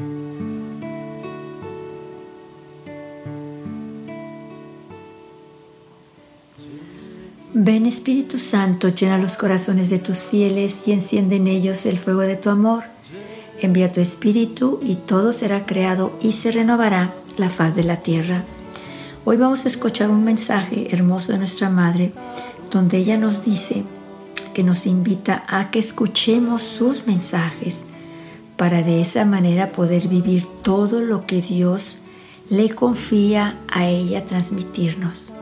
Ven Espíritu Santo, llena los corazones de tus fieles y enciende en ellos el fuego de tu amor. Envía tu Espíritu y todo será creado y se renovará la faz de la tierra. Hoy vamos a escuchar un mensaje hermoso de nuestra Madre donde ella nos dice que nos invita a que escuchemos sus mensajes para de esa manera poder vivir todo lo que Dios le confía a ella transmitirnos.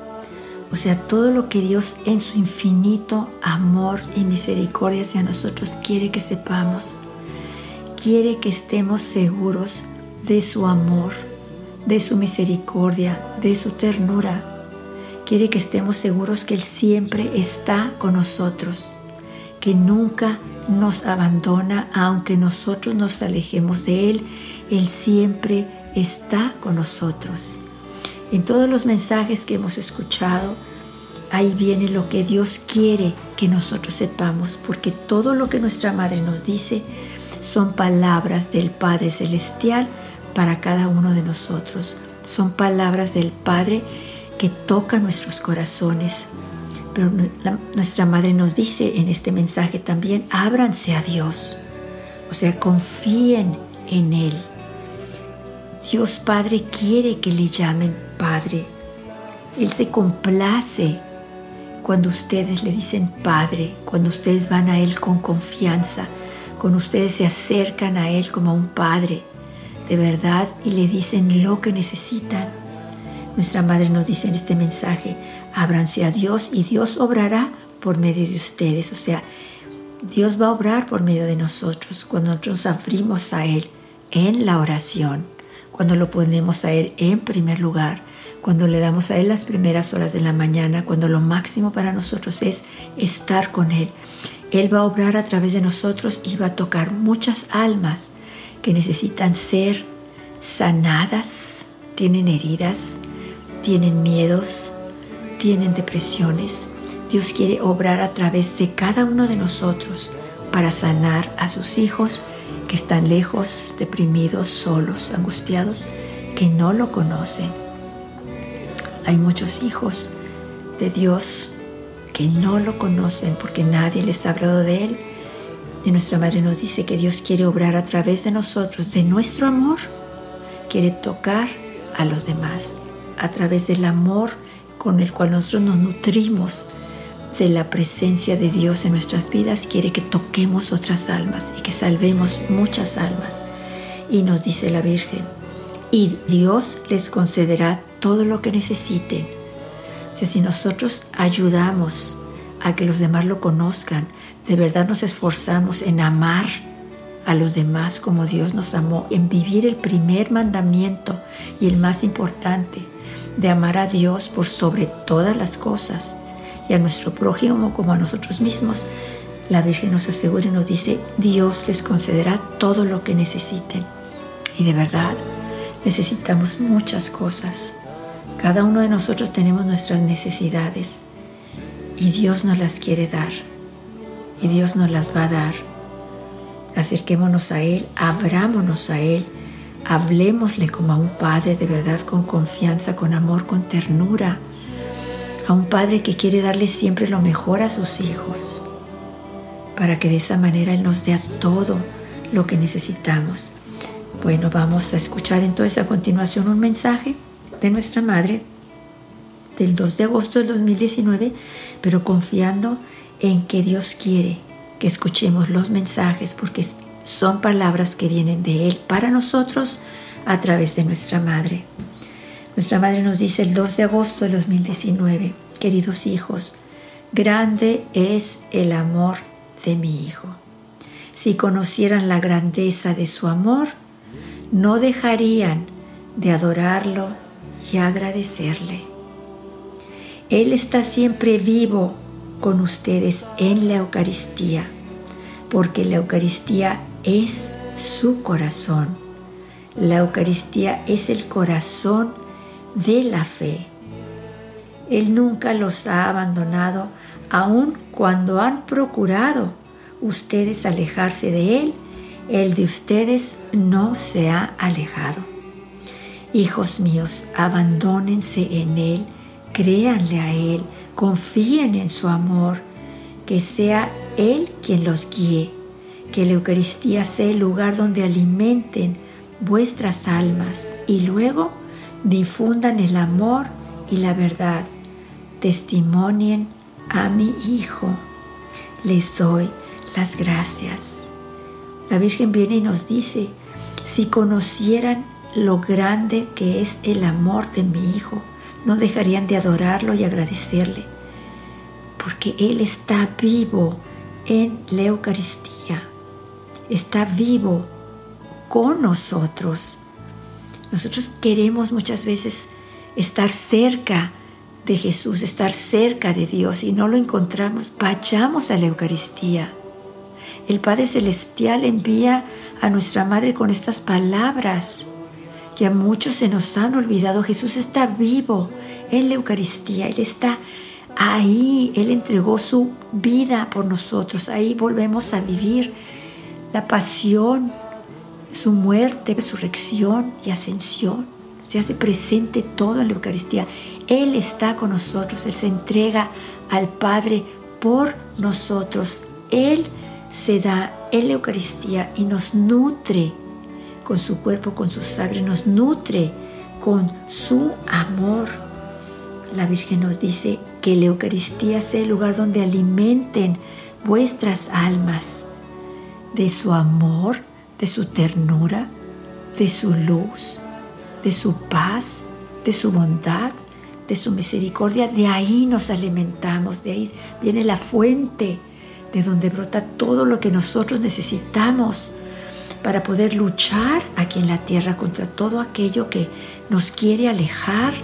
O sea, todo lo que Dios en su infinito amor y misericordia hacia nosotros quiere que sepamos. Quiere que estemos seguros de su amor, de su misericordia, de su ternura. Quiere que estemos seguros que Él siempre está con nosotros, que nunca nos abandona aunque nosotros nos alejemos de Él. Él siempre está con nosotros. En todos los mensajes que hemos escuchado, ahí viene lo que Dios quiere que nosotros sepamos, porque todo lo que nuestra Madre nos dice son palabras del Padre Celestial para cada uno de nosotros. Son palabras del Padre que tocan nuestros corazones. Pero nuestra Madre nos dice en este mensaje también, ábranse a Dios. O sea, confíen en Él. Dios Padre quiere que le llamen Padre. Él se complace cuando ustedes le dicen Padre, cuando ustedes van a Él con confianza, cuando ustedes se acercan a Él como a un Padre de verdad y le dicen lo que necesitan. Nuestra Madre nos dice en este mensaje, ábranse a Dios y Dios obrará por medio de ustedes. O sea, Dios va a obrar por medio de nosotros cuando nosotros abrimos a Él en la oración cuando lo ponemos a Él en primer lugar, cuando le damos a Él las primeras horas de la mañana, cuando lo máximo para nosotros es estar con Él. Él va a obrar a través de nosotros y va a tocar muchas almas que necesitan ser sanadas, tienen heridas, tienen miedos, tienen depresiones. Dios quiere obrar a través de cada uno de nosotros para sanar a sus hijos que están lejos, deprimidos, solos, angustiados, que no lo conocen. Hay muchos hijos de Dios que no lo conocen porque nadie les ha hablado de Él. Y nuestra Madre nos dice que Dios quiere obrar a través de nosotros, de nuestro amor, quiere tocar a los demás, a través del amor con el cual nosotros nos nutrimos de la presencia de Dios en nuestras vidas, quiere que toquemos otras almas y que salvemos muchas almas. Y nos dice la Virgen, y Dios les concederá todo lo que necesiten. O sea, si nosotros ayudamos a que los demás lo conozcan, de verdad nos esforzamos en amar a los demás como Dios nos amó, en vivir el primer mandamiento y el más importante, de amar a Dios por sobre todas las cosas y a nuestro prójimo como a nosotros mismos, la Virgen nos asegura y nos dice, Dios les concederá todo lo que necesiten. Y de verdad, necesitamos muchas cosas. Cada uno de nosotros tenemos nuestras necesidades y Dios nos las quiere dar. Y Dios nos las va a dar. Acerquémonos a Él, abrámonos a Él, hablemosle como a un Padre de verdad, con confianza, con amor, con ternura a un padre que quiere darle siempre lo mejor a sus hijos, para que de esa manera Él nos dé todo lo que necesitamos. Bueno, vamos a escuchar entonces a continuación un mensaje de nuestra madre del 2 de agosto del 2019, pero confiando en que Dios quiere que escuchemos los mensajes porque son palabras que vienen de Él para nosotros a través de nuestra madre. Nuestra madre nos dice el 2 de agosto de 2019, queridos hijos, grande es el amor de mi Hijo. Si conocieran la grandeza de su amor, no dejarían de adorarlo y agradecerle. Él está siempre vivo con ustedes en la Eucaristía, porque la Eucaristía es su corazón. La Eucaristía es el corazón de la fe. Él nunca los ha abandonado, aun cuando han procurado ustedes alejarse de Él el de ustedes no se ha alejado. Hijos míos, abandónense en Él, créanle a Él, confíen en su amor, que sea Él quien los guíe, que la Eucaristía sea el lugar donde alimenten vuestras almas y luego difundan el amor y la verdad. Testimonien a mi Hijo. Les doy las gracias. La Virgen viene y nos dice, si conocieran lo grande que es el amor de mi Hijo, no dejarían de adorarlo y agradecerle, porque Él está vivo en la Eucaristía, está vivo con nosotros. Nosotros queremos muchas veces estar cerca de Jesús, estar cerca de Dios y no lo encontramos, vayamos a la Eucaristía. El Padre Celestial envía a nuestra Madre con estas palabras que a muchos se nos han olvidado. Jesús está vivo en la Eucaristía, Él está ahí, Él entregó su vida por nosotros, ahí volvemos a vivir la pasión, su muerte, resurrección y ascensión. Se hace presente todo en la Eucaristía. Él está con nosotros, Él se entrega al Padre por nosotros. Él se da en la Eucaristía y nos nutre con su cuerpo, con su sangre, nos nutre con su amor. La Virgen nos dice que la Eucaristía sea el lugar donde alimenten vuestras almas de su amor, de su ternura, de su luz, de su paz, de su bondad, de su misericordia. De ahí nos alimentamos, de ahí viene la fuente de donde brota todo lo que nosotros necesitamos para poder luchar aquí en la tierra contra todo aquello que nos quiere alejar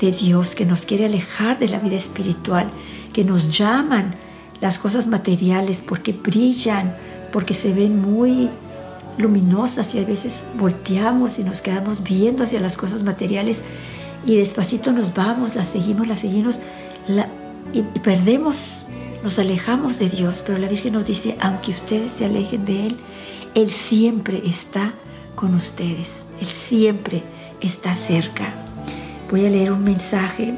de Dios, que nos quiere alejar de la vida espiritual, que nos llaman las cosas materiales porque brillan, porque se ven muy luminosas y a veces volteamos y nos quedamos viendo hacia las cosas materiales y despacito nos vamos, las seguimos, las seguimos y, perdemos, nos alejamos de Dios, pero la Virgen nos dice, aunque ustedes se alejen de Él, Él siempre está con ustedes, Él siempre está cerca. Voy a leer un mensaje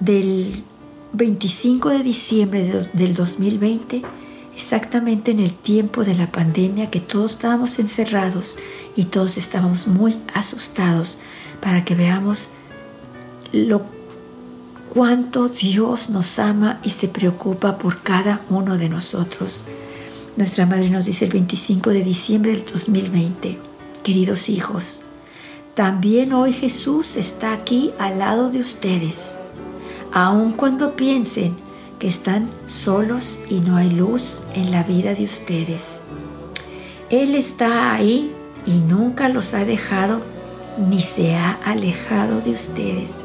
del 25 de diciembre del 2020 exactamente en el tiempo de la pandemia que todos estábamos encerrados y todos estábamos muy asustados para que veamos lo cuánto Dios nos ama y se preocupa por cada uno de nosotros. Nuestra madre nos dice el 25 de diciembre del 2020, queridos hijos, también hoy Jesús está aquí al lado de ustedes, aun cuando piensen que están solos y no hay luz en la vida de ustedes. Él está ahí y nunca los ha dejado ni se ha alejado de ustedes.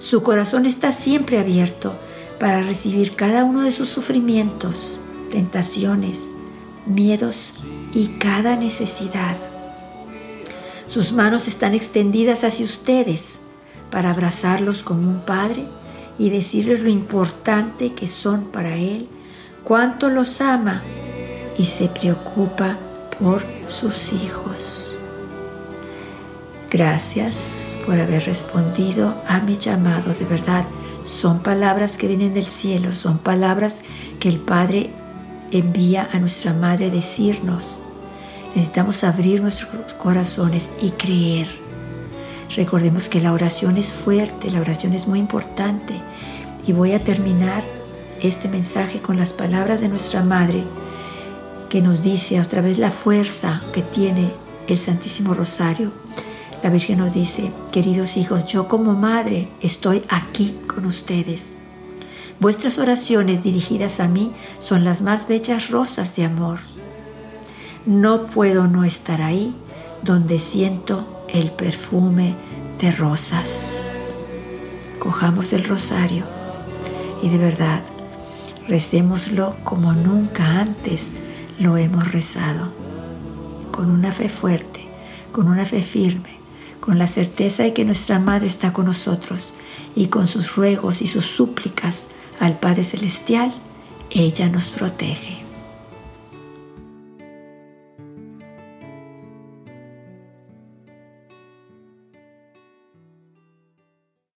Su corazón está siempre abierto para recibir cada uno de sus sufrimientos, tentaciones, miedos y cada necesidad. Sus manos están extendidas hacia ustedes para abrazarlos como un padre y decirles lo importante que son para Él, cuánto los ama y se preocupa por sus hijos. Gracias por haber respondido a mi llamado, de verdad. Son palabras que vienen del cielo, son palabras que el Padre envía a nuestra Madre decirnos. Necesitamos abrir nuestros corazones y creer Recordemos que la oración es fuerte, la oración es muy importante. Y voy a terminar este mensaje con las palabras de nuestra Madre que nos dice a través la fuerza que tiene el Santísimo Rosario. La Virgen nos dice, queridos hijos, yo como madre estoy aquí con ustedes. Vuestras oraciones dirigidas a mí son las más bellas rosas de amor. No puedo no estar ahí donde siento el perfume de rosas. Cojamos el rosario y de verdad recémoslo como nunca antes lo hemos rezado, con una fe fuerte, con una fe firme, con la certeza de que nuestra Madre está con nosotros y con sus ruegos y sus súplicas al Padre Celestial, ella nos protege.